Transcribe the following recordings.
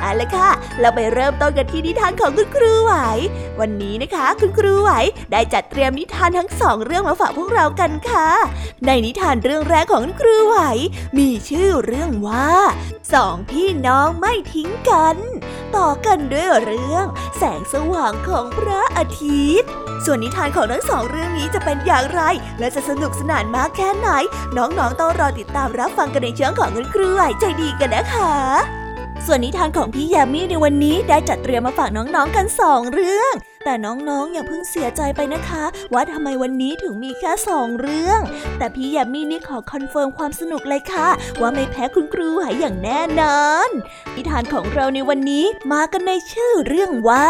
เอาละค่ะ เราไปเริ่มต้นกันที่นิทานของคุณครูไหว วันนี้นะคะ คุณครูไหวได้จัดเตรียมนิทานทั้งสองเรื่องมาฝากพวกเรากันค่ะ ในนิทานเรื่องแรกของคุณครูไหว มีชื่อเรื่องว่าสองพี่น้องไม่ทิ้งกัน ต่อกันด้วยเรื่อง แสงสว่างของพระอาทิตย์ ส่วนนิทานของทั้งสองเรื่องนี้จะเป็นอย่างไร และจะสนุกสนานมากแค่ไหน น้องๆต้องรอติดตามรับฟังกันในช่องของคุณครูไหวใจดีกันนะคะ ส่วนนิทานของพี่ยามีในวันนี้ได้จัดเตรียมมาฝากน้องๆกันสองเรื่อง แต่น้องๆอย่าเพิ่งเสียใจไปนะคะ ว่าทำไมวันนี้ถึงมีแค่สองเรื่อง แต่พี่ยามีนี่ขอ confirm ความสนุกเลยค่ะ ว่าไม่แพ้คุณครูหายอย่างแน่นอน นิทานของเราในวันนี้มากันในชื่อเรื่องว่า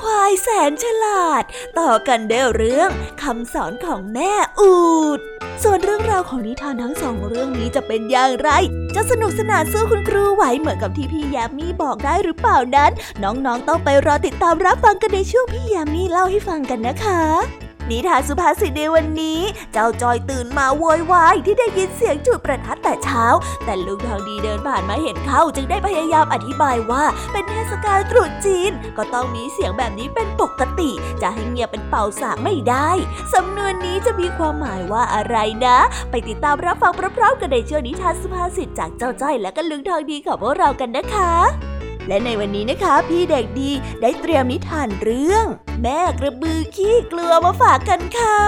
ควายแสนฉลาด ต่อกันด้วยเรื่องคำสอนของแม่อูฐ ส่วนเรื่องราวของนิทานทั้งสองเรื่องนี้จะเป็นอย่างไร จะสนุกสนานสู้คุณครูไหวเหมือนกับที่พี่ยามีบอกได้หรือเปล่านั้น น้องๆต้องไปรอติดตามรับฟังกันในช่วงพี่ยามีเล่าให้ฟังกันนะคะ นิทานสุภาษิตในวันนี้ เจ้าจอยตื่นมาโวยวายที่ได้ยินเสียงจุดประทัดแต่เช้า แต่ลุงทองดีเดินผ่านมาเห็นเขาจึงได้พยายามอธิบายว่า เป็นเทศกาลตรุษจีน ก็ต้องมีเสียงแบบนี้เป็นปกติ จะให้เงียบเป็นเป่าสากไม่ได้ สำนวนนี้จะมีความหมายว่าอะไรนะ ไปติดตามรับฟังพร้อมๆกันในช่วงนิทานสุภาษิตจากเจ้าจ้อยและก็ลุงทองดีของพวกเรากันนะคะ และในวันนี้นะคะ พี่เด็กดีได้เตรียมนิทานเรื่อง แม่กระบือขี้กลัวมาฝากกันค่ะ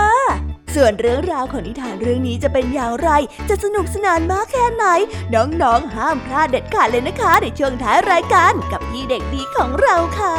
ส่วนเรื่องราวของนิทานเรื่องนี้จะเป็นอย่างไร จะสนุกสนานมากแค่ไหน น้องๆ ห้ามพลาดเด็ดขาดเลยนะคะ ในช่วงท้ายรายการกับพี่เด็กดีของเราค่ะ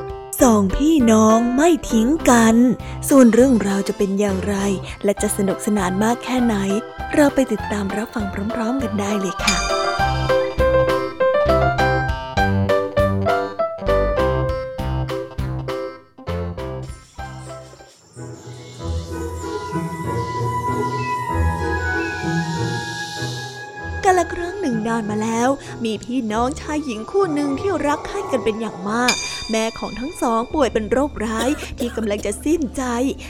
สองพี่น้องไม่ทิ้งกัน ส่วนเรื่องราวจะเป็นอย่างไร และจะสนุกสนานมากแค่ไหน เราไปติดตามรับฟังพร้อมๆกันได้เลยค่ะกาละครั้งหนึ่งนานมาแล้ว มีพี่น้องชายหญิงคู่หนึ่งที่รักใคร่กันเป็นอย่างมาก แม่ของทั้งสองป่วยเป็นโรคร้ายที่กำลังจะสิ้นใจ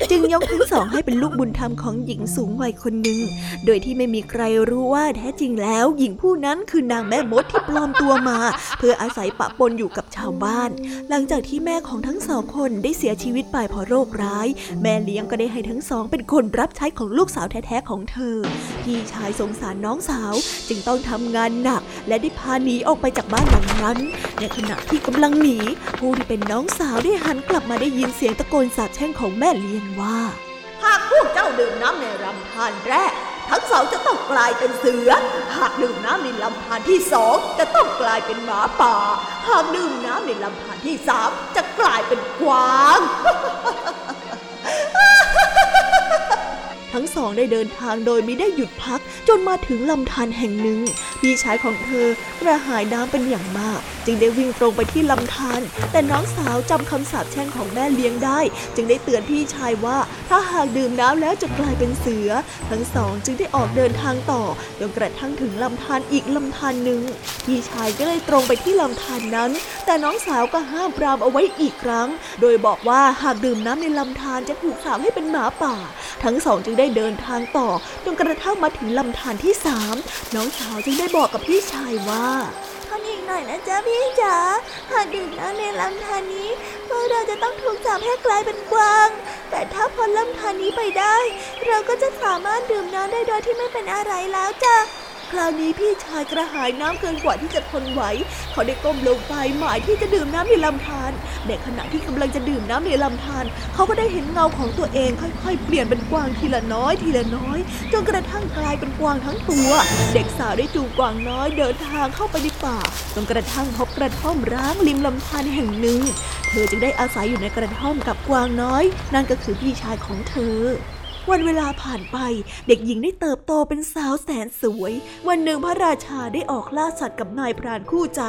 จึงยกทั้งสองให้เป็นลูกบุญธรรมของหญิงสูงวัยคนหนึ่ง โดยที่ไม่มีใครรู้ว่าแท้จริงแล้ว หญิงผู้นั้นคือนางแม่มดที่ปลอมตัวมา เพื่ออาศัยปะปนอยู่กับชาวบ้าน หลังจากที่แม่ของทั้งสองคนได้เสียชีวิตไปเพราะโรคร้าย แม่เลี้ยงก็ได้ให้ทั้งสอง เป็นคนรับใช้ของลูกสาวแท้ๆของเธอ พี่ชายสงสารน้องสาวจึงต้องทำงานหนัก และได้พาหนีออกไปจากบ้านหลังนั้น ในขณะที่กำลังหนีผู้ที่เป็นน้องสาวได้หันกลับมาได้ยินเสียงตะโกนสาบแช่งของแม่เลี้ยงว่า หากพวกเจ้าดื่มน้ำในลำธารแรก ทั้งสองจะต้องกลายเป็นเสือ หากดื่มน้ำในลำธารที่สองจะต้องกลายเป็นหมาป่า หากดื่มน้ำในลำธารที่สามจะกลายเป็นกวาง ทั้งสองได้เดินทางโดยไม่ได้หยุดพักจนมาถึงลำธารแห่งหนึ่ง พี่ชายของเธอกระหายน้ำเป็นอย่างมาก จึงได้วิ่งตรงไปที่ลำธารแต่น้องสาวจำคำสาปแช่งของแม่เลี้ยงได้ จึงได้เตือนพี่ชายว่าถ้าหากดื่มน้ำแล้วจะกลายเป็นเสือ ทั้งสองจึงได้ออกเดินทางต่อจนกระทั่งถึงลำธารอีกลำธารหนึ่ง พี่ชายก็เลยตรงไปที่ลำธารนั้น แต่น้องสาวก็ห้ามปรามเอาไว้อีกครั้ง โดยบอกว่าหากดื่มน้ำในลำธารจะถูกสาปให้เป็นหมาป่า ทั้งสองจึงได้เดินทางต่อจนกระทั่งมาถึงลำธารที่สามน้องสาวจึงได้บอกกับพี่ชายว่าทนอีกหน่อยนะจ๊ะพี่จ๋าหากดื่มน้ำในลำธารนี้พวกเราจะต้องถูกจับให้กลายเป็นกวาง แต่ถ้าพ้นลำธารนี้ไปได้ เราก็จะสามารถดื่มน้ำได้โดยที่ไม่เป็นอะไรแล้วจ้ะ คราวนี้พี่ชายกระหายน้ำเกินกว่าที่จะทนไหว เขาได้ก้มลงไปหมายที่จะดื่มน้ำในลำธารในขณะที่กำลังจะดื่มน้ำในลำธารเขาก็ได้เห็นเงาของตัวเองค่อย ๆ เปลี่ยนเป็นกวางทีละน้อยทีละน้อยจนกระทั่งกลายเป็นกวางทั้งตัว เด็กสาวได้จูงกวางน้อยเดินทางเข้าไปในป่าจนกระทั่งพบกระท่อมร้างริมลำธารแห่งหนึ่ง เธอจึงได้อาศัยอยู่ในกระท่อมกับกวางน้อย นั่นก็คือพี่ชายของเธอ วันเวลาผ่านไปเด็กหญิงได้เติบโตเป็นสาวแสนสวย วันหนึ่งพระราชาได้ออกล่าสัตว์กับนายพรานคู่ใจ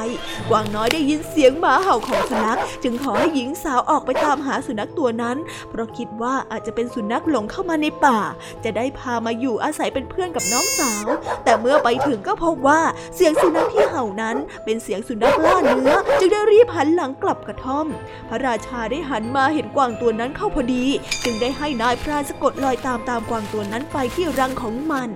กวางน้อยได้ยินเสียงหมาเห่าของสุนัข จึงขอให้หญิงสาวออกไปตามหาสุนัขตัวนั้น เพราะคิดว่าอาจจะเป็นสุนัขหลงเข้ามาในป่า จะได้พามาอยู่อาศัยเป็นเพื่อนกับน้องสาว แต่เมื่อไปถึงก็พบว่าเสียงสุนัขที่เห่านั้น เป็นเสียงสุนัขล่าเนื้อ จึงได้รีบหันหลังกลับกระท่อม พระราชาได้หันมาเห็นกวางตัวนั้นเข้าพอดี จึงได้ให้นายพรานสะกดรอยตามตามกวางตัวนั้นไปที่รังของมัน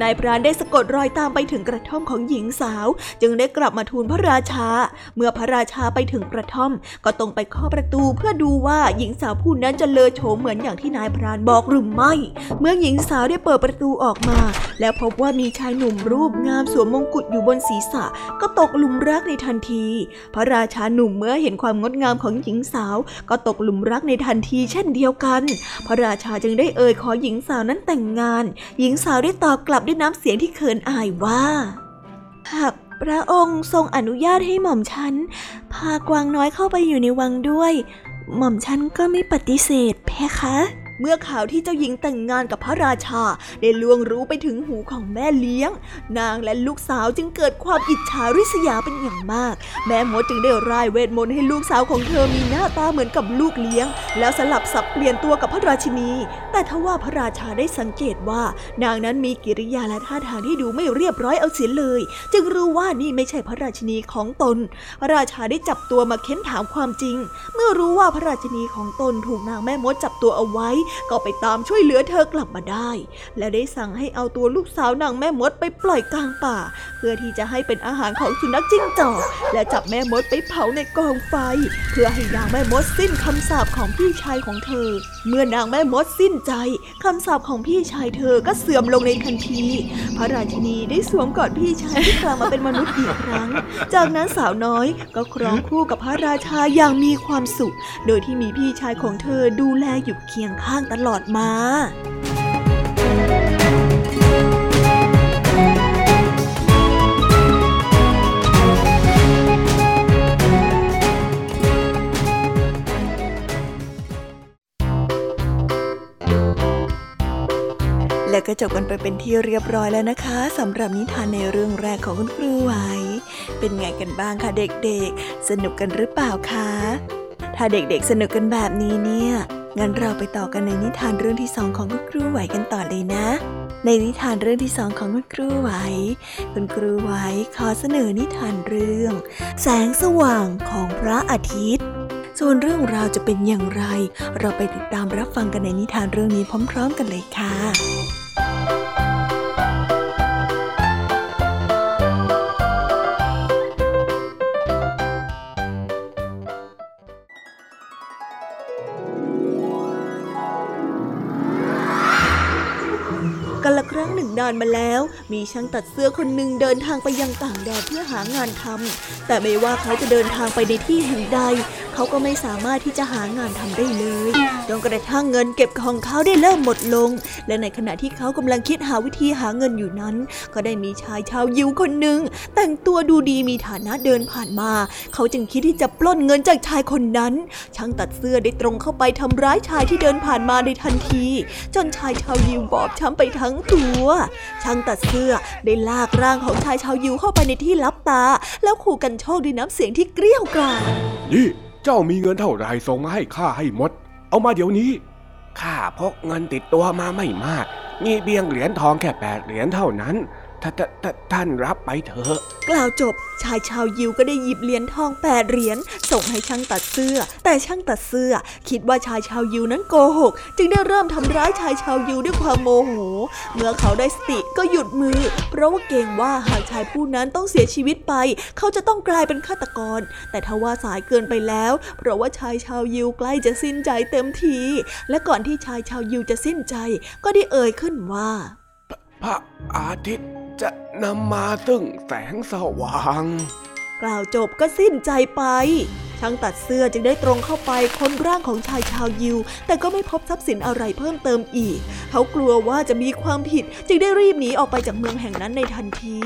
นายพรานได้สะกดรอยตามไปถึงกระท่อมของหญิงสาว จึงได้กลับมาทูลพระราชา เมื่อพระราชาไปถึงกระท่อม ก็ต้องไปเคาะประตูเพื่อดูว่าหญิงสาวผู้นั้นจะเลอโฉมเหมือนอย่างที่นายพรานบอกหรือไม่ เมื่อหญิงสาวได้เปิดประตูออกมา แล้วพบว่ามีชายหนุ่มรูปงามสวมมงกุฎอยู่บนศีรษะ ก็ตกหลุมรักในทันที พระราชาหนุ่มเมื่อเห็นความงดงามของหญิงสาว ก็ตกหลุมรักในทันทีเช่นเดียวกัน พระราชาจึงได้เอ่ยขอหญิงสาวนั้นแต่งงาน หญิงสาวได้ตอบกลับด้วยน้ำเสียงที่เขินอายว่า หากพระองค์ทรงอนุญาตให้หม่อมฉัน พากวางน้อยเข้าไปอยู่ในวังด้วย หม่อมฉันก็ไม่ปฏิเสธเพคะ เมื่อข่าวที่เจ้าหญิงแต่งงานกับพระราชา ได้ล่วงรู้ไปถึงหูของแม่เลี้ยง นางและลูกสาวจึงเกิดความอิจฉาริษยาเป็นอย่างมาก แม่มดจึงได้ร่ายเวทมนต์ให้ลูกสาวของเธอมีหน้าตาเหมือนกับลูกเลี้ยง แล้วสลับสับเปลี่ยนตัวกับพระราชินี แต่ทว่าพระราชาได้สังเกตว่า นางนั้นมีกิริยาและท่าทางที่ดูไม่เรียบร้อยเอาเสียเลย จึงรู้ว่านี่ไม่ใช่พระราชินีของตน พระราชาได้จับตัวมาเค้นถามความจริง เมื่อรู้ว่าพระราชินีของตนถูกนางแม่มดจับตัวเอาไว้ก็ไปตามช่วยเหลือเธอกลับมาได้ และได้สั่งให้เอาตัวลูกสาวนางแม่มดไปปล่อยกลางป่า เพื่อที่จะให้เป็นอาหารของสุนัขจิ้งจอก และจับแม่มดไปเผาในกองไฟ เพื่อให้นางแม่มดสิ้นคำสาปของพี่ชายของเธอ เมื่อนางแม่มดสิ้นใจคำสาปของพี่ชายเธอก็เสื่อมลงในทันที พระราชินีได้สวมกอดพี่ชายที่กลับมาเป็นมนุษย์อีกครั้ง จากนั้นสาวน้อยก็ครองคู่กับพระราชาอย่างมีความสุข โดยที่มีพี่ชายของเธอดูแลอยู่เคียงข้างตลอดมาและก็จบกันไปเป็นที่เรียบร้อยแล้วนะคะสำหรับนิทานในเรื่องแรกของคุณครูไหว เป็นไงกันบ้างคะเด็กๆ สนุกกันหรือเปล่าคะ ถ้าเด็กๆสนุกกันแบบนี้เนี่ย งั้นเราไปต่อกันในนิทานเรื่องที่สองของคุณครูไหวกันต่อเลยนะ ในนิทานเรื่องที่สองของคุณครูไหว คุณครูไหวขอเสนอนิทานเรื่อง แสงสว่างของพระอาทิตย์ ส่วนเรื่องราวจะเป็นอย่างไร เราไปติดตามรับฟังกันในนิทานเรื่องนี้พร้อม ๆ กันเลยค่ะ รั้งหนึ่งนานมาแล้ว มีช่างตัดเสื้อคนหนึ่งเดินทางไปยังต่างแดนเพื่อหางานทำแต่ไม่ว่าเขาจะเดินทางไปในที่แห่งใด เขาก็ไม่สามารถที่จะหางานทำได้เลยจนกระทั่งเงินเก็บของเขาได้เริ่มหมดลง และในขณะที่เขากำลังคิดหาวิธีหาเงินอยู่นั้น ก็ได้มีชายชาวยิวคนหนึ่งแต่งตัวดูดีมีฐานะเดินผ่านมา เขาจึงคิดที่จะปล้นเงินจากชายคนนั้น ช่างตัดเสื้อได้ตรงเข้าไปทำร้ายชายที่เดินผ่านมาในทันที จนชายชาวยิวบอบช้ำไปทั้งตัว ช่างตัดเสื้อได้ลากร่างของชายชาวยิวเข้าไปในที่ลับตา แล้วขู่กันโชคด้วยน้ำเสียงที่เกรี้ยวกราดนี่ เจ้ามีเงินเท่าไรส่งมาให้ข้าให้หมด เอามาเดี๋ยวนี้ ข้าพกเงินติดตัวมาไม่มาก มีเบียงเหรียญทองแค่แปดเหรียญเท่านั้น ท่านรับไปเถอะ กล่าวจบชายชาวยิวก็ได้หยิบเหรียญทองแปดเหรียญส่งให้ช่างตัดเสื้อ แต่ช่างตัดเสื้อ คิดว่าชายชาวยิวนั้นโกหก จึงได้เริ่มทำร้ายชายชาวยิวด้วยความโมโห เมื่อเขาได้สติก็หยุดมือ เพราะว่าเกรงว่าหากชายผู้นั้นต้องเสียชีวิตไป เขาจะต้องกลายเป็นฆาตกร แต่ทว่าสายเกินไปแล้ว เพราะว่าชายชาวยิวใกล้จะสิ้นใจเต็มที และก่อนที่ชายชาวยิวจะสิ้นใจ ก็ได้เอ่ยขึ้นว่าพระอาทิตย์ จะนำมาซึ่งแสงสว่าง กล่าวจบก็สิ้นใจไป ช่างตัดเสื้อจึงได้ตรงเข้าไปค้นร่างของชายชาวยิว แต่ก็ไม่พบทรัพย์สินอะไรเพิ่มเติมอีก เขากลัวว่าจะมีความผิดจึงได้รีบหนีออกไปจากเมืองแห่งนั้นในทันที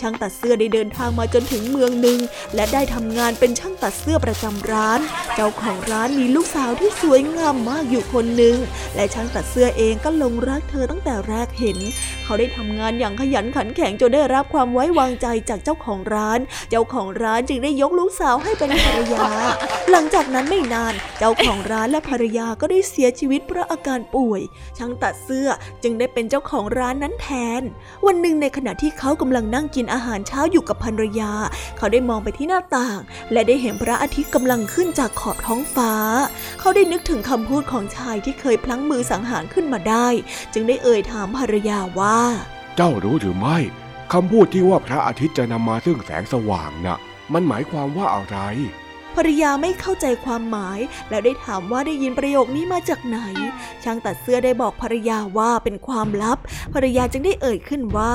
ช่างตัดเสื้อได้เดินทางมาจนถึงเมืองหนึ่ง และได้ทำงานเป็นช่างตัดเสื้อประจำร้าน เจ้าของร้านมีลูกสาวที่สวยงามมากอยู่คนหนึ่งและช่างตัดเสื้อเองก็หลงรักเธอตั้งแต่แรกเห็น เขาได้ทำงานอย่างขยันขันแข็งจนได้รับความไว้วางใจจากเจ้าของร้าน เจ้าของร้านจึงได้ยกลูกสาวให้เป็นภรรยาหลังจากนั้นไม่นานเจ้าของร้านและภรรยาก็ได้เสียชีวิตเพราะอาการป่วย ช่างตัดเสื้อจึงได้เป็นเจ้าของร้านนั้นแทน วันหนึ่งในขณะที่เขากำลังนั่งกินอาหารเช้าอยู่กับภรรยา เขาได้มองไปที่หน้าต่าง และได้เห็นพระอาทิตย์กำลังขึ้นจากขอบท้องฟ้า เขาได้นึกถึงคำพูดของชายที่เคยพลั้งมือสังหารขึ้นมาได้ จึงได้เอ่ยถามภรรยาว่า เจ้ารู้หรือไม่คำพูดที่ว่าพระอาทิตย์จะนำมาซึ่งแสงสว่างนะ่ะ มันหมายความว่าอะไร ภรรยาไม่เข้าใจความหมาย แล้วได้ถามว่าได้ยินประโยคนี้มาจากไหน ช่างตัดเสื้อได้บอกภรรยาว่าเป็นความลับ ภรรยาจึงได้เอ่ยขึ้นว่า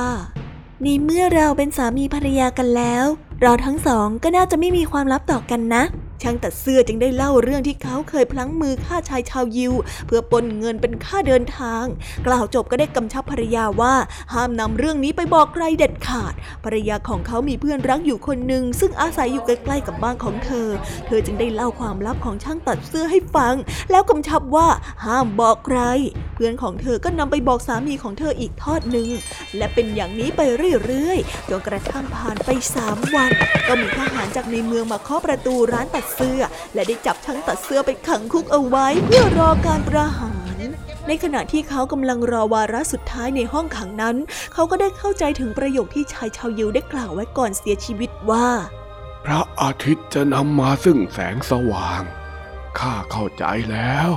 ในเมื่อเราเป็นสามีภรรยากันแล้ว เราทั้งสองก็น่าจะไม่มีความลับต่อกันนะ ช่างตัดเสื้อจึงได้เล่าเรื่องที่เขาเคยพลั้งมือฆ่าชายชาวยิว เพื่อปนเงินเป็นค่าเดินทาง กล่าวจบก็ได้กำชับภรรยาว่าห้ามนำเรื่องนี้ไปบอกใครเด็ดขาด ภรรยาของเขามีเพื่อนรักอยู่คนหนึ่งซึ่งอาศัยอยู่ใกล้ๆกับบ้านของเธอ เธอจึงได้เล่าความลับของช่างตัดเสื้อให้ฟัง แล้วกำชับว่าห้ามบอกใคร เพื่อนของเธอก็นำไปบอกสามีของเธออีกทอดหนึ่งและเป็นอย่างนี้ไปเรื่อยๆจนกระทั่งผ่านไปสามวัน ก็มีทหารจากในเมืองมาเคาะประตูร้านตัดเสื้อ และได้จับช่างตัดเสื้อไปขังคุกเอาไว้เพื่อรอการประหาร ในขณะที่เขากำลังรอวาระสุดท้ายในห้องขังนั้น เขาก็ได้เข้าใจถึงประโยคที่ชายชาวยิวได้กล่าวไว้ก่อนเสียชีวิตว่า พระอาทิตย์จะนำมาซึ่งแสงสว่าง ข้าเข้าใจแล้ว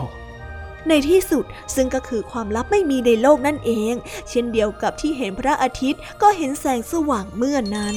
ในที่สุดซึ่งก็คือความลับไม่มีในโลกนั่นเอง เช่นเดียวกับที่เห็นพระอาทิตย์ก็เห็นแสงสว่างเมื่อนั้น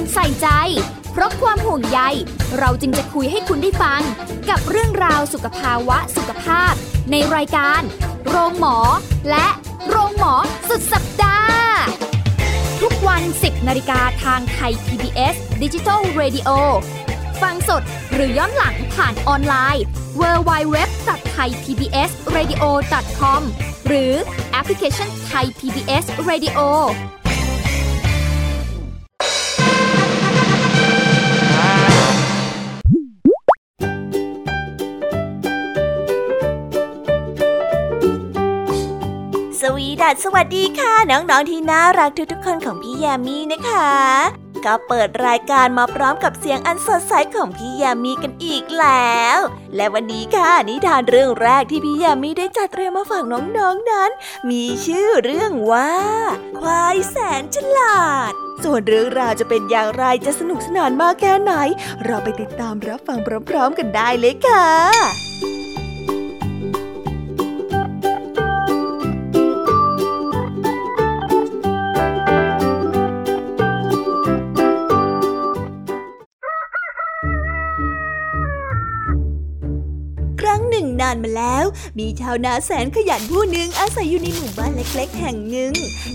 ควรใส่ใจ เพราะความห่วงใย เราจึงจะคุยให้คุณได้ฟัง กับเรื่องราวสุขภาวะสุขภาพ ในรายการ โรงหมอ และโรงหมอสุดสัปดาห์ทุกวัน 10นาฬิกาทางไทย PBS Digital Radio ฟังสดหรือย้อนหลังผ่านออนไลน์ www.thaipbsradio.com หรือแอปพลิเคชัน Thai PBS Radio วีดัสสวัสดีค่ะ น้องๆที่น่ารักทุกๆคนของพี่ยามีนะคะ ก็เปิดรายการมาพร้อมกับเสียงอันสดใสของพี่ยามีกันอีกแล้ว และวันนี้ค่ะนิทานเรื่องแรกที่พี่ยามีได้จัดเตรียมมาฝากน้องๆนนั้น มีชื่อเรื่องว่า ควายแสนฉลาดส่วนเรื่องราวจะเป็นอย่างไรจะสนุกสนานมากแค่ไหน เราไปติดตามรับฟังพร้อมๆกันได้เลยค่ะานมาแล้ว มีชาวนาแสนขยันผู้หนึ่งอาศัยอยู่ในหมู่บ้านเล็ก ๆ แห่งหนึ่ง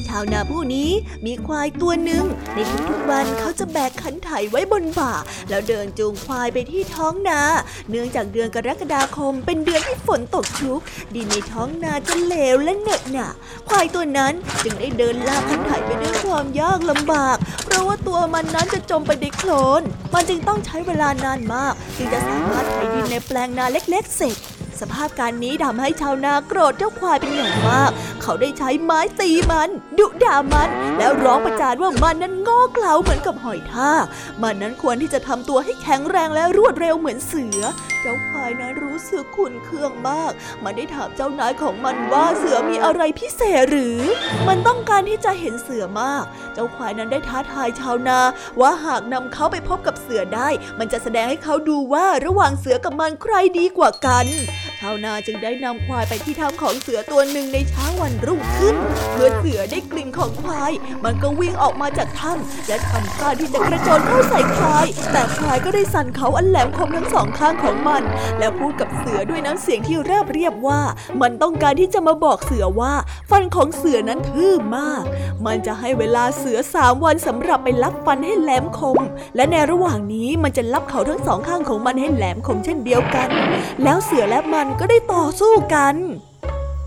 ชาวนาผู้นี้มีควายตัวหนึ่งในทุกๆวันเขาจะแบกขันไถไว้บนบ่า แล้วเดินจูงควายไปที่ท้องนา เนื่องจากเดือนกรกฎาคม เป็นเดือนที่ฝนตกชุก ดินในท้องนาจะเหลวและเหนอะหนะควายตัวนั้นจึงได้เดินลากขันไถไปด้วยความยากลำบาก เพราะว่าตัวมันนั้นจะจมไปในโคลนมันจึงต้องใช้เวลานานมาก จึงจะสามารถไถดินในแปลงนาเล็ก ๆ เสร็จ สภาพการนี้ทำให้ชาวนาโกรธเจ้าควายเป็นอย่างมาก เขาได้ใช้ไม้ตีมัน ดุด่ามัน แล้วร้องประจานว่ามันนั้นงอเกลาเหมือนกับหอยทากมันนั้นควรที่จะทำตัวให้แข็งแรงและรวดเร็วเหมือนเสือ เจ้าควายนั้นรู้สึกขุนเคืองมาก มันได้ถามเจ้านายของมันว่าเสือมีอะไรพิเศษหรือ มันต้องการที่จะเห็นเสือมาก เจ้าควายนั้นได้ท้าทายชาวนา ว่าหากนำเขาไปพบกับเสือได้ มันจะแสดงให้เขาดูว่าระหว่างเสือกับมันใครดีกว่ากันาวนาจึงได้นำควายไปที่ถ้ำของเสือตัวหนึ่งในเช้าวันรุ่งขึ้น เมื่อเสือได้กลิ่นของควาย มันก็วิ่งออกมาจากถ้ำและทำกาที่จะกระโจนเข้าใส่ควาย แต่ควายก็ได้สั่นเขาอันแหลมคมทั้งสองข้างของมัน แล้วพูดกับเสือด้วยน้ำเสียงที่เรียบเรียบว่า มันต้องการที่จะมาบอกเสือว่า ฟันของเสือนั้นทื่อมาก มันจะให้เวลาเสือสามวันสำหรับไปลับฟันให้แหลมคม และในระหว่างนี้มันจะลับเขาทั้งสองข้างของมันให้แหลมคมเช่นเดียวกัน แล้วเสือและมันก็ได้ต่อสู้กัน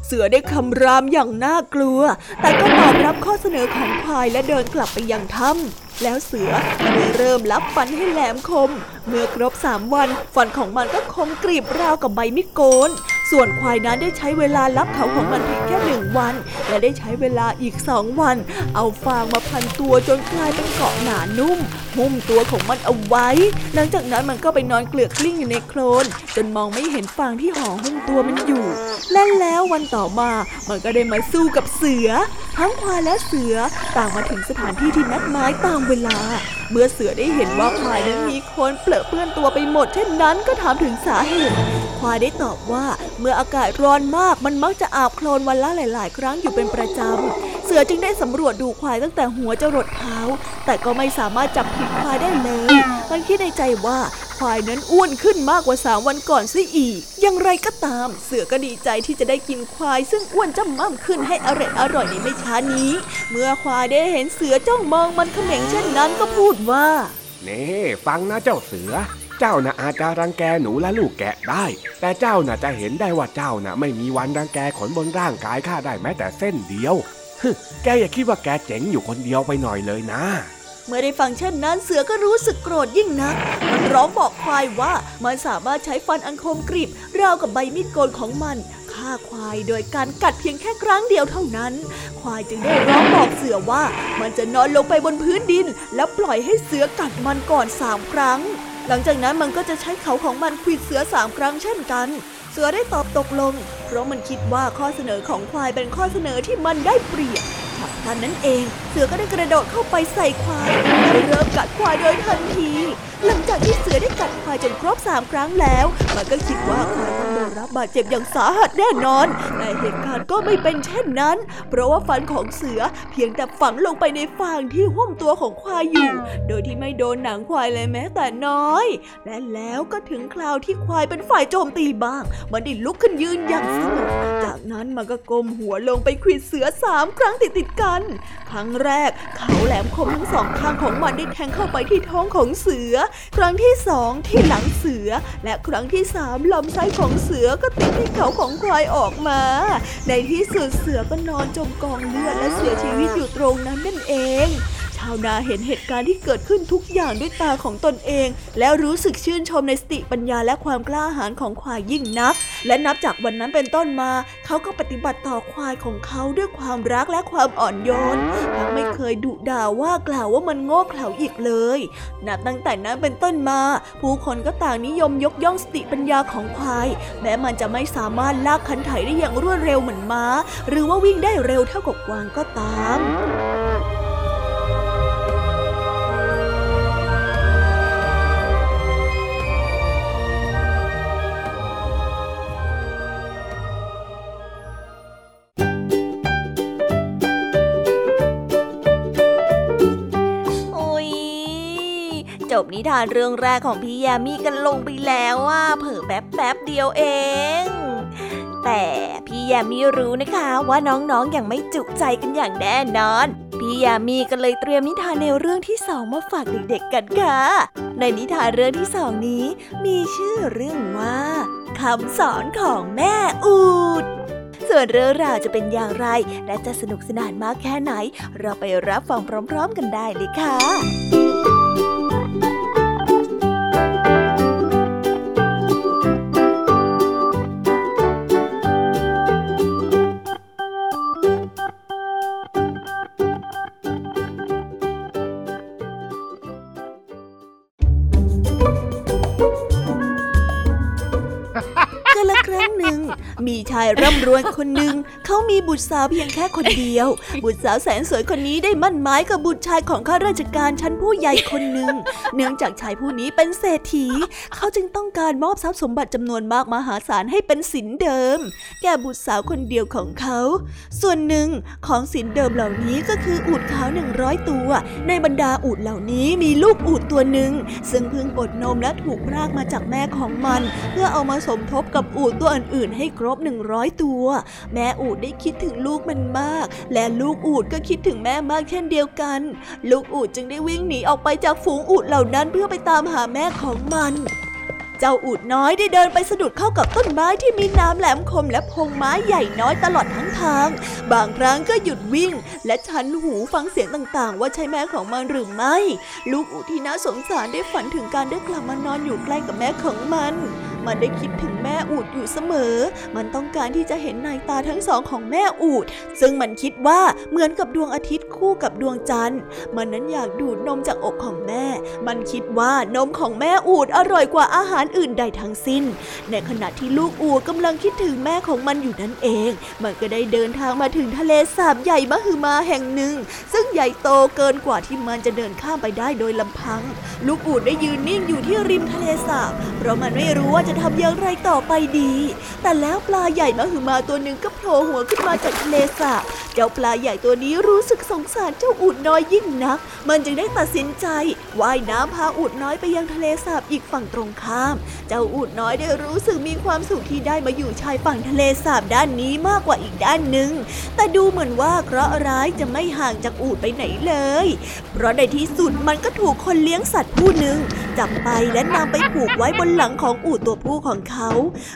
เสือได้คำรามอย่างน่ากลัว แต่ก็ตอบรับข้อเสนอของควายและเดินกลับไปยังถ้ำแล้วเสือก็ได้เริ่มลับฟันให้แหลมคม เมื่อครบสามวัน ฟันของมันก็คมกรีบราวกับใบมิโกน ส่วนควายนั้นได้ใช้เวลาลับเขาของมันเพียงแค่หนึ่งวัน และได้ใช้เวลาอีกสองวัน เอาฟางมาพันตัวจนกลายเป็นเกาะหนานุ่ม หุ้มตัวของมันเอาไว้ หลังจากนั้นมันก็ไปนอนเกลือกกลิ้งอยู่ในโคลนจนมองไม่เห็นฟางที่ห่อหุ้มตัวมันอยู่ และแล้ววันต่อมามันก็ได้มาสู้กับเสือ ทั้งควายและเสือต่างมาถึงสถานที่ที่นัดหมายตามเวลา เมื่อเสือได้เห็นว่าควายนั้นมีคนเปลอะเปื้อนตัวไปหมดเช่นนั้นก็ถามถึงสาเหตุ ควายได้ตอบว่าเมื่ออากาศร้อนมากมันมักจะอาบโคลนวันละหลาย ๆ ครั้งอยู่เป็นประจำ เสือจึงได้สำรวจดูควายตั้งแต่หัวจรดเท้า แต่ก็ไม่สามารถจับผิดควายได้เลย มันคิดในใจว่าควายนั้นอ้วนขึ้นมากกว่าสามวันก่อนซิอีก อย่างไรก็ตาม เสือก็ดีใจที่จะได้กินควายซึ่งอ้วนจำม่ำขึ้นให้อร่อยอร่อยในไม่ช้านี้ เมื่อควายได้เห็นเสือจ้องมองมันเขม็งเช่นนั้นก็พูดว่า น่ฟังนะเจ้าเสือ เจ้าน่ะอาจจะรังแกหนูและลูกแกะได้ แต่เจ้าน่ะจะเห็นได้ว่าเจ้าน่ะไม่มีวันรังแกขนบนร่างกายข้าได้แม้แต่เส้นเดียวฮึแกอย่าคิดว่าแกเจ๋งอยู่คนเดียวไปหน่อยเลยนะ เมื่อได้ฟังเช่นนั้นเสือก็รู้สึกโกรธยิ่งนัก มันร้องบอกควายว่ามันสามารถใช้ฟันอันคมกริบราวกับใบมีดโกนของมัน ฆ่าควายโดยการกัดเพียงแค่ครั้งเดียวเท่านั้น ควายจึงได้ร้องบอกเสือว่ามันจะนอนลงไปบนพื้นดิน แล้วปล่อยให้เสือกัดมันก่อนสามครั้ง หลังจากนั้นมันก็จะใช้เขาของมันขวิดเสือสามครั้งเช่นกัน เสือได้ตอบตกลง เพราะมันคิดว่าข้อเสนอของควายเป็นข้อเสนอที่มันได้เปรียบ ฉับพลันนั้นเอง เสือก็ได้กระโดดเข้าไปใส่ควายและเริ่มกัดควายโดยทันที หลังจากที่เสือได้กัดควายจนครบสามครั้งแล้ว มันก็คิดว่าควายต้องได้รับบาดเจ็บอย่างสาหัสแน่นอน แต่เหตุการณ์ก็ไม่เป็นเช่นนั้น เพราะว่าฟันของเสือเพียงแต่ฝังลงไปในฟางที่หุ้มตัวของควายอยู่ โดยที่ไม่โดนหนังควายเลยแม้แต่น้อย และแล้วก็ถึงคราวที่ควายเป็นฝ่ายโจมตีบ้าง มันได้ลุกขึ้นยืนอย่างสงบจากนั้นมันก็ก้มหัวลงไปควิดเสือสามครั้งติดติดกัน ครั้งแรกเขาแหลมคมทั้งสองข้างของมันได้แทงเข้าไปที่ท้องของเสือ ครั้งที่สองที่หลังเสือ และครั้งที่สามลำไส้ของเสือก็ติดที่เขาของควายออกมา ในที่สุดเสือก็นอนจมกองเลือดและเสียชีวิตอยู่ตรงนั้นนั่นเองาวนาเห็นเหตุการณ์ที่เกิดขึ้นทุกอย่างด้วยตาของตนเอง แล้วรู้สึกชื่นชมในสติปัญญาและความกล้าหาญของควายยิ่งนัก และนับจากวันนั้นเป็นต้นมา เขาก็ปฏิบัติต่อควายของเขาด้วยความรักและความอ่อนโยนทั้งไม่เคยดุด่าว่ากล่าวว่ามันโง่เขลาอีกเลย นับตั้งแต่นั้นเป็นต้นมา ผู้คนก็ต่างนิยมยกย่องสติปัญญาของควาย แม้มันจะไม่สามารถลากคันไถได้อย่างรวดเร็วเหมือนม้า หรือว่าวิ่งได้เร็วเท่ากับกวางก็ตาม บนิทานเรื่องแรกของพี่ยามีกันลงไปแล้วว่าเผลอแป๊บแป๊บเดียวเอง แต่พี่ยามีรู้นะคะว่าน้องๆออย่างไม่จุใจกันอย่างแน่นอน พี่ยามีก็เลยเตรียมนิทานแนวเรื่องที่สองมาฝากเด็กๆกันค่ะ ในนิทานเรื่องที่สองนี้ มีชื่อเรื่องว่าคำสอนของแม่อูดส่วนเรื่องราวจะเป็นอย่างไร และจะสนุกสนานมากแค่ไหน เราไปรับฟังพร้อม ๆ กันได้เลยค่ะ ร่ำรวยคนหนึ่งเขามีบุตรสาวเพียงแค่คนเดียว บุตรสาวแสนสวยคนนี้ได้มั่นหมายกับบุตรชายของข้าราชการชั้นผู้ใหญ่คนหนึ่ง เนื่องจากชายผู้นี้เป็นเศรษฐี เขาจึงต้องการมอบทรัพย์สมบัติจำนวนมากมหาศาลให้เป็นสินเดิม แก่บุตรสาวคนเดียวของเขา ส่วนหนึ่งของสินเดิมเหล่านี้ก็คืออูฐขาวหนึ่งร้อยตัว ในบรรดาอูฐเหล่านี้มีลูกอูฐตัวหนึ่งซึ่งเพิ่งอดนมและถูกพรากมาจากแม่ของมัน เพื่อเอามาสมทบกับอูฐตัวอื่นๆ ให้ครบหนึ่งร้อย้อยตัว แม่อูดได้คิดถึงลูกมันมาก และลูกอูดก็คิดถึงแม่มากเช่นเดียวกัน ลูกอูดจึงได้วิ่งหนีออกไปจากฝูงอูดเหล่านั้นเพื่อไปตามหาแม่ของมัน เจ้าอูดน้อยได้เดินไปสะดุดเข้ากับต้นไม้ที่มีน้ำแหลมคมและพงไม้ใหญ่น้อยตลอดทั้งทาง บางครั้งก็หยุดวิ่ง และชันหูฟังเสียงต่างๆ ว่าใช่แม่ของมันหรือไม่ ลูกอูดที่น่าสงสารได้ฝันถึงการได้กลับมานอนอยู่ใกล้กับแม่ของมัน มันได้คิดถึงแม่อูดอยู่เสมอ มันต้องการที่จะเห็นนายตาทั้งสองของแม่อูด ซึ่งมันคิดว่าเหมือนกับดวงอาทิตย์คู่กับดวงจันทร์ มันนั้นอยากดูดนมจากอกของแม่ มันคิดว่านมของแม่อูดอร่อยกว่าอาหารอื่นใดทั้งสิ้น ในขณะที่ลูกอูดกำลังคิดถึงแม่ของมันอยู่นั่นเอง มันก็ได้เดินทางมาถึงทะเลสาบใหญ่มหึมาแห่งหนึ่ง ซึ่งใหญ่โตเกินกว่าที่มันจะเดินข้ามไปได้โดยลำพัง ลูกอูดได้ยืนนิ่งอยู่ที่ริมทะเลสาบ เพราะมันไม่รู้ว่าจะทำอย่างไรต่อไปดี แต่แล้วปลาใหญ่มหึมาตัวหนึ่งก็โผล่หัวขึ้นมาจากทะเลสาบ เจ้าปลาใหญ่ตัวนี้รู้สึกสงสารเจ้าอูดน้อยยิ่งนัก มันจึงได้ตัดสินใจว่ายน้ำพาอูดน้อยไปยังทะเลสาบอีกฝั่งตรงข้ามเจ้าอูดน้อยได้รู้สึกมีความสุขที่ได้มาอยู่ชายฝั่งทะเลสาบด้านนี้มากกว่าอีกด้านหนึ่ง แต่ดูเหมือนว่าเคราะห์ร้ายจะไม่ห่างจากอูดไปไหนเลย เพราะในที่สุดมันก็ถูกคนเลี้ยงสัตว์ผู้หนึ่ง จับไปและนำไปผูกไว้บนหลังของอูดตัวผู้ของเขา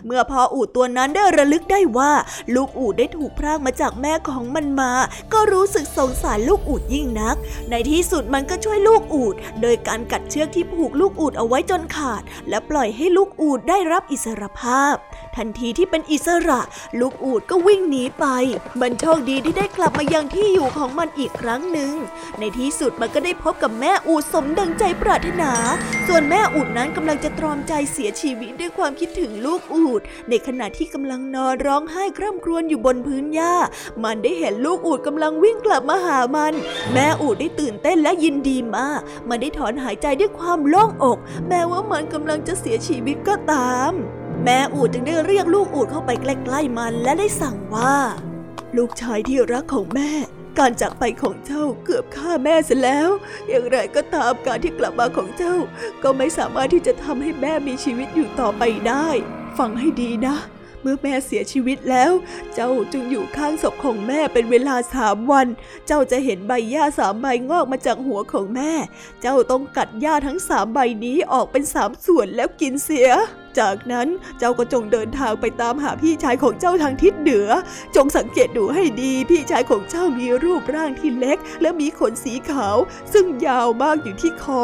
เมื่อพออูดตัวนั้นได้ระลึกได้ว่า ลูกอูดได้ถูกพรากมาจากแม่ของมันมา ก็รู้สึกสงสารลูกอูดยิ่งนัก ในที่สุดมันก็ช่วยลูกอูด โดยการกัดเชือกที่ผูกลูกอูดเอาไว้จนขาด และปล่อยให้ลูกอูดได้รับอิสรภาพ ทันทีที่เป็นอิสระ ลูกอูดก็วิ่งหนีไป มันโชคดีที่ได้กลับมายังที่อยู่ของมันอีกครั้งหนึ่ง ในที่สุดมันก็ได้พบกับแม่อูดสมดังใจปรารถนา ส่วนแม่อูดนั้นกำลังจะตรอมใจเสียชีวิตด้วยความคิดถึงลูกอูด ในขณะที่กำลังนอนร้องไห้คร่ำครวญอยู่บนพื้นหญ้า มันได้เห็นลูกอูดกำลังวิ่งกลับมาหามัน แม่อูดได้ตื่นเต้นและยินดีมาก มันได้ถอนหายใจด้วยความโล่งอก แม้ว่ามันกำลังจะเสียชีวิตก็ตาม แม่อูดจึงได้เรียกลูกอูดเข้าไปใกล้ๆมันและได้สั่งว่า ลูกชายที่รักของแม่การจากไปของเจ้าเกือบฆ่าแม่เสียแล้ว อย่างไรก็ตามการที่กลับมาของเจ้า ก็ไม่สามารถที่จะทำให้แม่มีชีวิตอยู่ต่อไปได้ ฟังให้ดีนะ เมื่อแม่เสียชีวิตแล้ว เจ้าจึงอยู่ข้างศพของแม่เป็นเวลาสามวัน เจ้าจะเห็นใบหญ้าสามใบงอกมาจากหัวของแม่ เจ้าต้องกัดหญ้าทั้งสามใบนี้ออกเป็นสามส่วนแล้วกินเสีย จากนั้นเจ้าก็จงเดินทางไปตามหาพี่ชายของเจ้าทางทิศเหนือ จงสังเกตดูให้ดี พี่ชายของเจ้ามีรูปร่างที่เล็ก และมีขนสีขาว ซึ่งยาวมากอยู่ที่คอ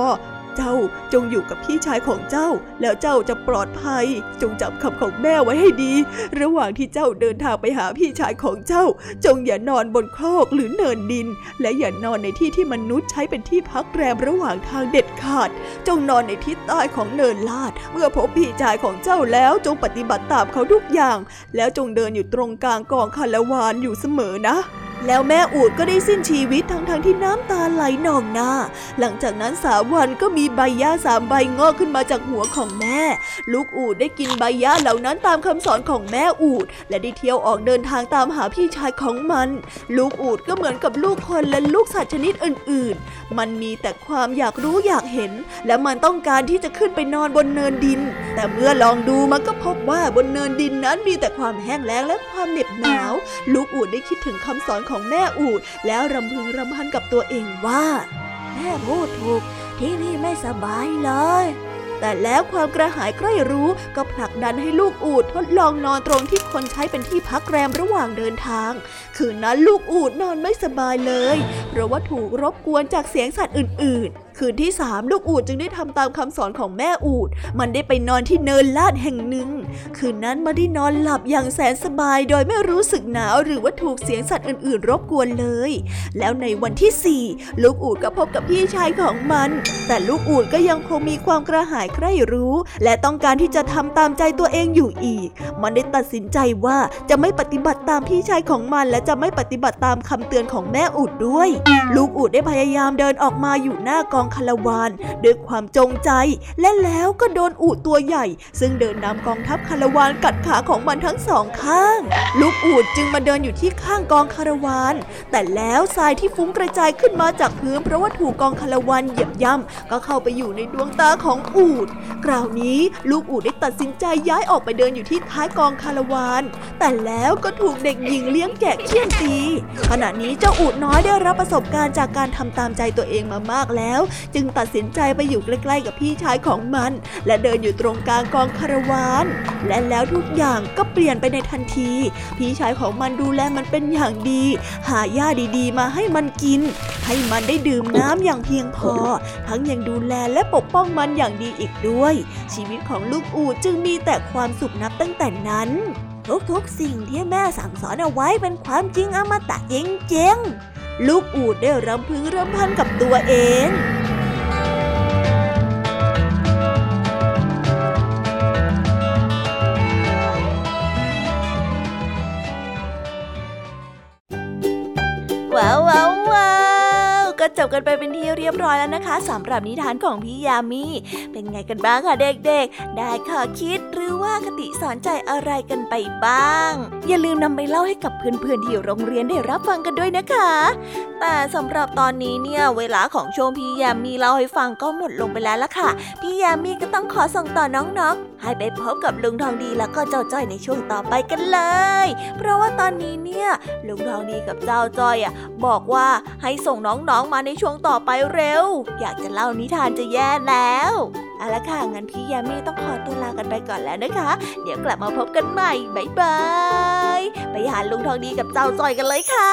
เจ้าจงอยู่กับพี่ชายของเจ้า แล้วเจ้าจะปลอดภัย จงจำคำของแม่ไว้ให้ดี ระหว่างที่เจ้าเดินทางไปหาพี่ชายของเจ้า จงอย่านอนบนคอกหรือเนินดิน และอย่านอนในที่ที่มนุษย์ใช้เป็นที่พักแรมระหว่างทางเด็ดขาด จงนอนในทิศใต้ของเนินลาด เมื่อพบพี่ชายของเจ้าแล้วจงปฏิบัติตามเขาทุกอย่าง แล้วจงเดินอยู่ตรงกลางกองคารวานอยู่เสมอนะ แล้วแม่อูดก็ได้สิ้นชีวิตทั้งๆทที่น้ำตาไหลนองหน้า หลังจากนั้นสามวันก็มีใบหญ้าสามใบงอกขึ้นมาจากหัวของแม่ ลูกอูดได้กินใบหญ้าเหล่านั้นตามคำสอนของแม่อูด และได้เที่ยวออกเดินทางตามหาพี่ชายของมัน ลูกอูดก็เหมือนกับลูกคนและลูกสัตว์ชนิดอื่น ๆ มันมีแต่ความอยากรู้อยากเห็น และมันต้องการที่จะขึ้นไปนอนบนเนินดิน แต่เมื่อลองดูมันก็พบว่าบนเนินดินนั้นมีแต่ความแห้งแล้งและความเหน็บหนาว ลูกอูดได้คิดถึงคำสอนของแม่อูดแล้วรำพึงรำพันกับตัวเองว่า แม่พูดถูกที่นี่ไม่สบายเลย แต่แล้วความกระหายใกล้รู้ก็ผลักดันให้ลูกอูดทดลองนอนตรงที่คนใช้เป็นที่พักแรมระหว่างเดินทาง คืนนั้นลูกอูดนอนไม่สบายเลย เพราะว่าถูกรบกวนจากเสียงสัตว์อื่น คืนที่สามลูกอูดจึงได้ทำตามคำสอนของแม่อูด มันได้ไปนอนที่เนินลาดแห่งหนึ่ง คืนนั้นมันได้นอนหลับอย่างแสนสบายโดยไม่รู้สึกหนาวหรือว่าถูกเสียงสัตว์อื่น ๆ รบกวนเลย แล้วในวันที่สี่ลูกอูดก็พบกับพี่ชายของมัน แต่ลูกอูดก็ยังคงมีความกระหายใคร่รู้ และต้องการที่จะทำตามใจตัวเองอยู่อีก มันได้ตัดสินใจว่าจะไม่ปฏิบัติตามพี่ชายของมัน และจะไม่ปฏิบัติตามคำเตือนของแม่อูดด้วย ลูกอูดได้พยายามเดินออกมาอยู่หน้ากองคารวานด้วยความจงใจ และแล้วก็โดนอูดตัวใหญ่ ซึ่งเดินนำกองทัพคารวานกัดขาของมันทั้งสองข้าง ลูกอูดจึงมาเดินอยู่ที่ข้างกองคารวาน แต่แล้วทรายที่ฟุ้งกระจายขึ้นมาจากพื้นเพราะว่าถูกกองคารวานเหยียบย่ำก็เข้าไปอยู่ในดวงตาของอูดคราวนี้ลูกอูดได้ตัดสินใจย้ายออกไปเดินอยู่ที่ท้ายกองคารวานแต่แล้วก็ถูกเด็กหญิงเลี้ยงแกะเคี่ยนตีขณะนี้เจ้าอูดน้อยได้รับประสบการณ์จากการทำตามใจตัวเองมามากแล้วจึงตัดสินใจไปอยู่ใกล้ๆกับพี่ชายของมัน และเดินอยู่ตรงกลางกองคารวาน และแล้วทุกอย่างก็เปลี่ยนไปในทันที พี่ชายของมันดูแลมันเป็นอย่างดี หาหญ้าดีๆ มาให้มันกิน ให้มันได้ดื่มน้ำอย่างเพียงพอ ทั้งยังดูแลและปกป้องมันอย่างดีอีกด้วย ชีวิตของลูกอูดจึงมีแต่ความสุขนับตั้งแต่นั้นทุกๆ สิ่งที่แม่สั่งสอนเอาไว้เป็นความจริงอมตะจริงๆ ลูกอูดได้รำพึงรำพันกับตัวเองว้าวว้าวว้าว จบกันไปเป็นที่เรียบร้อยแล้วนะคะสำหรับนิทานของพี่ยามีเป็นไงกันบ้างคะเด็กๆ ได้ข้อคิดหรือว่าคติสอนใจอะไรกันไปบ้าง อย่าลืมนำไปเล่าให้กับเพื่อนๆที่โรงเรียนได้รับฟังกันด้วยนะคะ แต่สำหรับตอนนี้เนี่ยเวลาของช่วงพี่ยามีเล่าให้ฟังก็หมดลงไปแล้วล่ะค่ะพี่ยามีก็ต้องขอส่งต่อน้องๆ ให้ไปพบกับลุงทองดีแล้วก็เจ้าจ้อยในช่วงต่อไปกันเลย เพราะว่า อนนี้เนี่ยลุงทองดีกับเจ้าจ้อยอะบอกว่าให้ส่งน้องๆมาในช่วงต่อไปเร็ว อยากจะเล่านิทานจะแย่แล้วเอาละค่ะงั้นพี่ยามีต้องขอตัวลากันไปก่อนแล้วนะคะ เดี๋ยวกลับมาพบกันใหม่บ๊ายบายไปหาลุงทองดีกับเจ้าจ้อยกันเลยค่ะ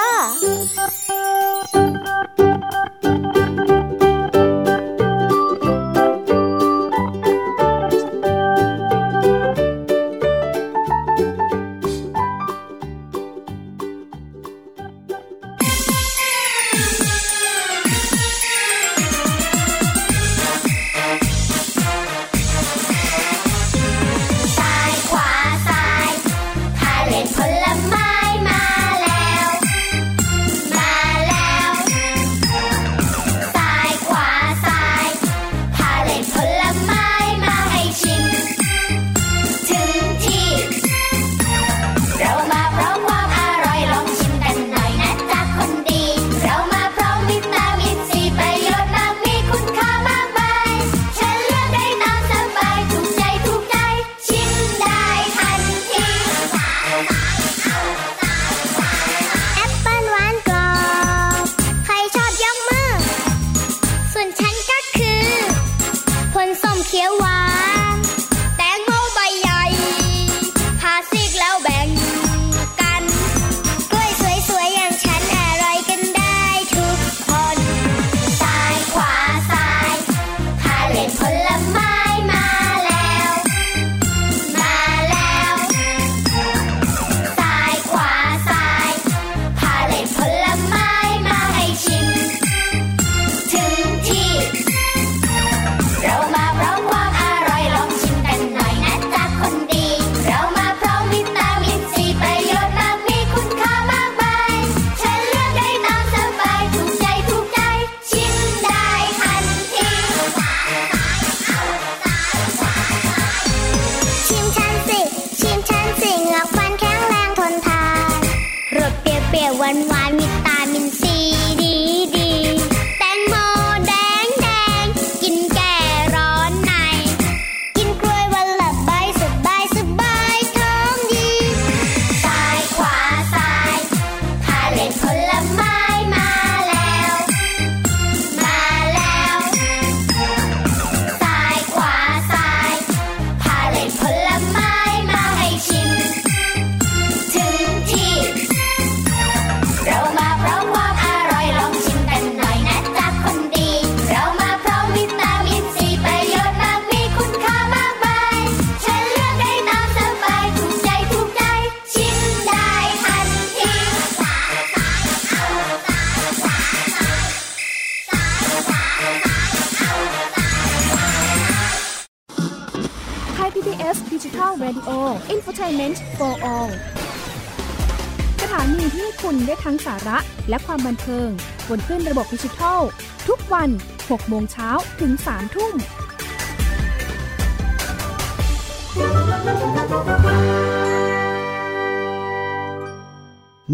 บนขึ้นระบบดิจิทัล ทุกวัน 6 โมงเช้าถึง 3 ทุ่ม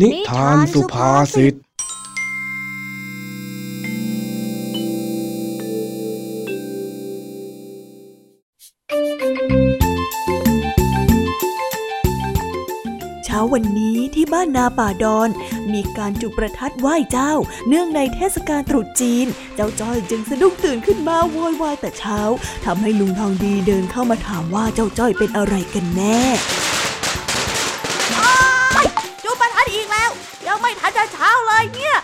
นิทานสุภาษิต วันนี้ที่บ้านนาป่าดอน มีการจุดประทัดไหว้เจ้า เนื่องในเทศกาลตรุษจีน เจ้าจ้อยจึงสะดุ้งตื่นขึ้นมาโวยวายแต่เช้าทำให้ลุงทองดีเดินเข้ามาถามว่าเจ้าจ้อยเป็นอะไรกันแน่จุดประทัดอีกแล้ว ยังไม่ทันจะเช้าเลยเนี่ย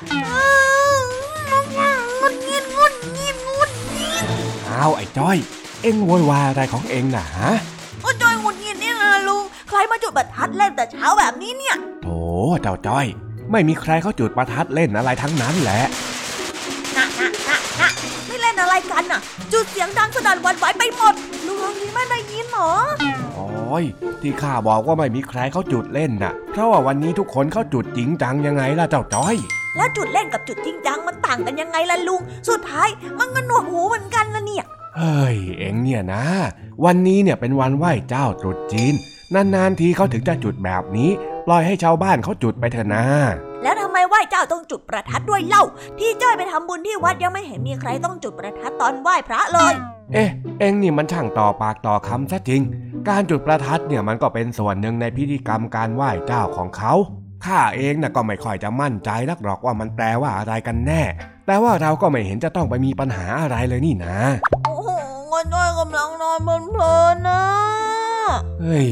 งุนงิดงุนงิดงุนงิดอ้าวไอ้จ้อย เอ็งโวยวายอะไรของเอ็งน่ะฮะ รมาจุดประทัดเล่นแต่เช้าแบบนี้เนี่ยโถเจ้าจ้อย ไม่มีใครเขาจุดประทัดเล่นอะไรทั้งนั้นแหละนะนะนะนะไม่เล่นอะไรกันน่ะ จุดเสียงดังสนั่นหวันไหวไปหมดลุงลองนี้ไม่ได้ยินเหรอโอ้ยที่ข้าบอกว่าไม่มีใครเขาจุดเล่นน่ะ เพราะว่าวันนี้ทุกคนเขาจุดจริงจังยังไงล่ะเจ้าจ้อย แล้วจุดเล่นกับจุดจริงจังมันต่างกันยังไงล่ะลุง สุดท้ายมันก็หนวกหูเหมือนกันนะเนี่ย เฮ้ย เอ็งเนี่ยนะ วันนี้เนี่ยเป็นวันไหว้เจ้าตรุษจีน นานๆทีเขาถึงจะจุดแบบนี้ ปล่อยให้ชาวบ้านเขาจุดไปเถอะนะแล้วทำไมไหว้เจ้าต้องจุดประทัดด้วยเล่า ที่จ้อยไปทำบุญที่วัดยังไม่เห็นมีใครต้องจุดประทัดตอนไหว้พระเลย เอ๊ะ เอ็งนี่มันช่างต่อปากต่อคำซะจริง การจุดประทัดเนี่ยมันก็เป็นส่วนหนึ่งในพิธีกรรมการไหว้เจ้าของเขาข้าเองน่ะก็ไม่ค่อยจะมั่นใจนักหรอกว่ามันแปลว่าอะไรกันแน่ แต่ว่าเราก็ไม่เห็นจะต้องไปมีปัญหาอะไรเลยนี่นะ โอ้โหเงินจ้อยกำลังนอนเพลินๆนะ เฮ้ย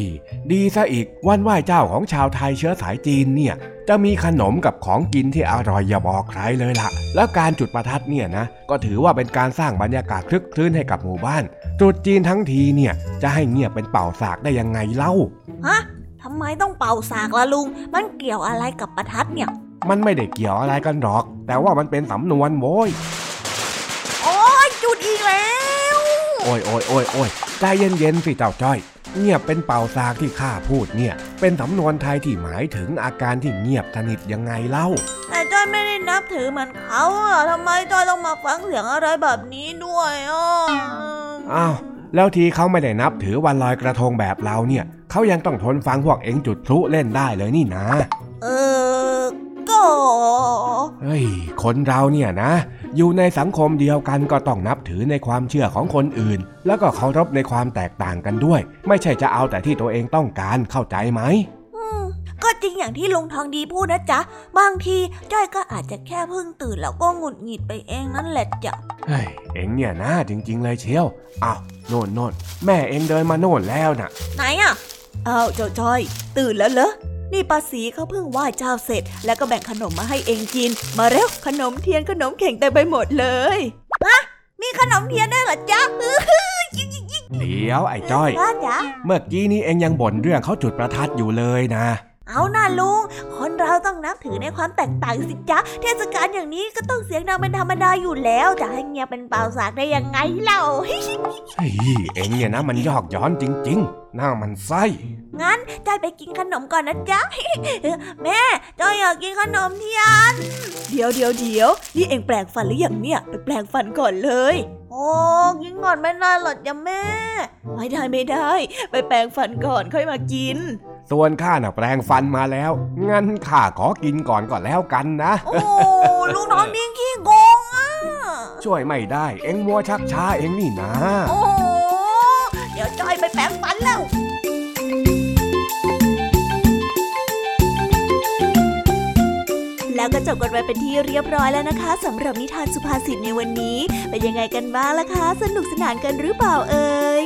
ดีซะอีกวันไหว้เจ้าของชาวไทยเชื้อสายจีนเนี่ย จะมีขนมกับของกินที่อร่อยอย่าบอกใครเลยล่ะ แล้วการจุดประทัดเนี่ยนะ ก็ถือว่าเป็นการสร้างบรรยากาศคลึกคลื้นให้กับหมู่บ้านตรุษจีนทั้งทีเนี่ย จะให้เงียบเป็นเป่าสากได้ยังไงเล่าฮะทำไมต้องเป่าสากล่ะลุง มันเกี่ยวอะไรกับประทัดเนี่ย มันไม่ได้เกี่ยวอะไรกันหรอก แต่ว่ามันเป็นสำนวนโว้ยโอ้ยจุดอีกแล้ว โอ้ยโอ้ยโอ้ยโอ้ยใจเย็นๆสิเจ้าจ้อย เงียบเป็นเป่าสากที่ข้าพูดเนี่ย เป็นสำนวนไทยที่หมายถึงอาการที่เงียบสนิทยังไงเล่า แต่จ้อยไม่ได้นับถือเหมือนเขาอะทำไมจ้อยต้องมาฟังเสียงอะไรแบบนี้ด้วยอะอ้าวแล้วทีเขาไม่ได้นับถือวันลอยกระทงแบบเราเนี่ย เขายังต้องทนฟังพวกเอ็งจุดพลุเล่นได้เลยนี่นะ เออ ก็เฮ้ย คนเราเนี่ยนะ อยู่ในสังคมเดียวกันก็ต้องนับถือในความเชื่อของคนอื่น แล้วก็เคารพในความแตกต่างกันด้วย ไม่ใช่จะเอาแต่ที่ตัวเองต้องการเข้าใจไหมอืมก็จริงอย่างที่ลุงทองดีพูดนะจ๊ะ บางทีจ้อยก็อาจจะแค่เพิ่งตื่นแล้วก็หงุดหงิดไปเองนั่นแหละจ้ะเฮ้ยเอ็งเนี่ยนะจริง ๆ เลยเชียวอ้าวโน่นโน่นแม่เอ็งเดินมาโน่นแล้วน่ะ ไหนอะอ้าวเจ้าจ้อย ตื่นแล้วเหรอ นี่ป้าสีเขาเพิ่งไหว้เจ้าเสร็จ แล้วก็แบ่งขนมมาให้เองกิน มาเร็วขนมเทียนขนมเข่งเต็มไปหมดเลยมีขนมเทียนด้วยเหรอจ๊ะเดี๋ยวไอ้จ้อยป้าจ๊ะเมื่อกี้นี้เอ็งยังบ่นเรื่องเขาจุดประทัดอยู่เลยนะ เอาน่าลุง คนเราต้องนับถือในความแตกต่างสิจ๊ะ เทศกาลอย่างนี้ก็ต้องเสียงดังเป็นธรรมดาอยู่แล้ว จะให้เงียบเป็นเปล่าสากได้ยังไงเล่าเฮ้ยเอ็งเนี่ยนะมันยอกย้อนจริง ๆ หน้ามันไส้ งั้นจอยไปกินขนมก่อนนะจ๊ะ แม่จอยอยากกินขนมเทียน เดี๋ยวเดี๋ยวเดี๋ยวนี่เองแปลงฟันหรือยังเนี่ยไปแปลงฟันก่อนเลยโอ้กินก่อนไม่ได้หรอกจ้ะแม่ ไม่ได้ไม่ได้ ไปแปลงฟันก่อนค่อยมากิน ส่วนข้าน่ะแปลงฟันมาแล้ว งั้นข้าขอกินก่อนก่อนแล้วกันนะ โอ้ลุงน้องดิ้งขี้โกงอะ ช่วยไม่ได้ เอ็งมัวชักช้าเอ็งนี่นะ โอ้เดี๋ยวจอยไปแปรงฟันแล้วแล้วก็จบกันไปเป็นที่เรียบร้อยแล้วนะคะสำหรับนิทานสุภาษิตในวันนี้ เป็นยังไงกันบ้างล่ะคะ สนุกสนานกันหรือเปล่าเอ่ย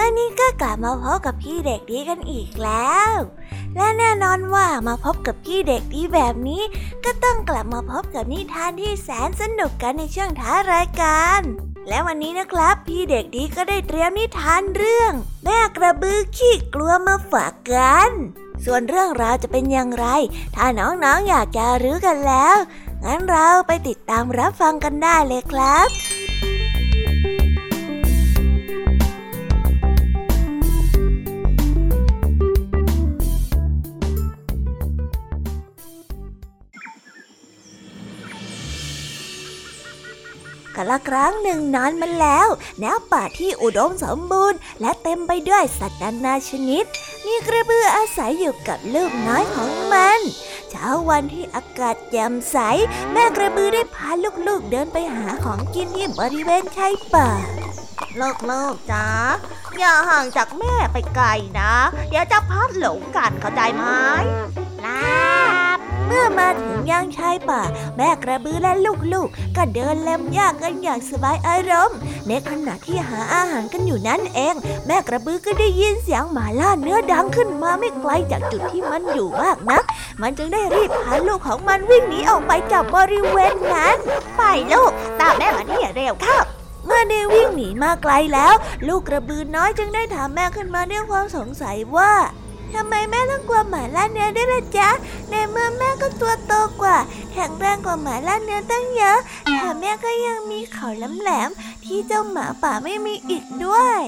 วันนี้ก็กลับมาพบกับพี่เด็กดีกันอีกแล้ว และแน่นอนว่ามาพบกับพี่เด็กดีแบบนี้ ก็ต้องกลับมาพบกับนิทานที่แสนสนุกกันในช่วงท้ายรายการ และวันนี้นะครับ พี่เด็กดีก็ได้เตรียมนิทานเรื่องแม่กระบือขี้กลัวมาฝากกัน ส่วนเรื่องราวจะเป็นอย่างไร ถ้าน้องๆออยากจะรู้กันแล้ว งั้นเราไปติดตามรับฟังกันได้เลยครับ กละครั้งหนึ่งนานมาแล้วแนวป่าที่อุดมสมบูรณ์ และเต็มไปด้วยสัตว์นานาชนิด มีกระบืออาศัยอยู่กับลูกน้อยของมัน เช้าวันที่อากาศแจ่มใส แม่กระบือได้พาลูกๆเดินไปหาของกินที่บริเวณชายป่าลูกๆจ้าอย่าห่างจากแม่ไปไกลนะ เดี๋ยวจะพัดหลงกันเข้าใจไหม มางยังชายป่า แม่กระบือและลูกๆ ก็เดินเล็มหญ้ากันอย่างสบายอารมณ์ ในขณะที่หาอาหารกันอยู่นั่นเอง แม่กระบือก็ได้ยินเสียงหมาล่าเนื้อดังขึ้นมาไม่ไกลจากจุดที่มันอยู่มากนัก มันจึงได้รีบพาลูกของมันวิ่งหนีออกไปจากบริเวณนั้น ไปลูก ตามแม่มานี่เร็วเข้าเมื่อได้วิ่งหนีมาไกลแล้ว ลูกกระบือน้อยจึงได้ถามแม่ขึ้นมาด้วยความสงสัยว่า ทำไมแม่ต้องกลัวหมาล่าเนื้อด้วยล่ะจ๊ะ ในเมื่อแม่ก็ตัวโตกว่า แข็งแรงกว่าหมาล่าเนื้อตั้งเยอะแถมแม่ก็ยังมีเขาแหลมๆที่เจ้าหมาป่าไม่มีอีกด้วย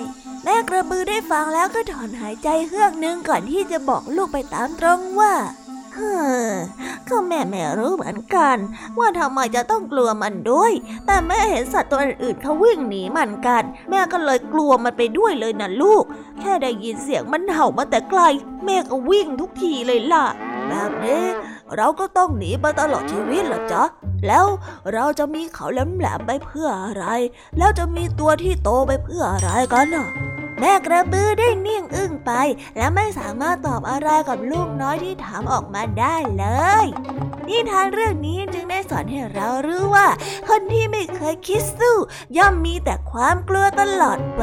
แม่กระบือได้ฟังแล้วก็ถอนหายใจเฮือกนึงก่อนที่จะบอกลูกไปตามตรงว่า ก็แม่ไม่รู้เหมือนกัน ว่าทำไมจะต้องกลัวมันด้วย แต่แม่เห็นสัตว์ตัวอื่นเขาวิ่งหนีมันกัน แม่ก็เลยกลัวมันไปด้วยเลยนะลูก แค่ได้ยินเสียงมันเห่ามาแต่ไกล แม่ก็วิ่งทุกทีเลยล่ะ แบบนี้เราก็ต้องหนีไปตลอดชีวิตหรอจ๊ะ แล้วเราจะมีเขาแหลมๆไปเพื่ออะไร แล้วจะมีตัวที่โตไปเพื่ออะไรกันน่ะ แม่กระบือได้นิ่งอึ้งไป และไม่สามารถตอบอะไรกับลูกน้อยที่ถามออกมาได้เลย นิทานเรื่องนี้จึงได้สอนให้เรารู้ว่า คนที่ไม่เคยคิดสู้ ย่อมมีแต่ความกลัวตลอดไป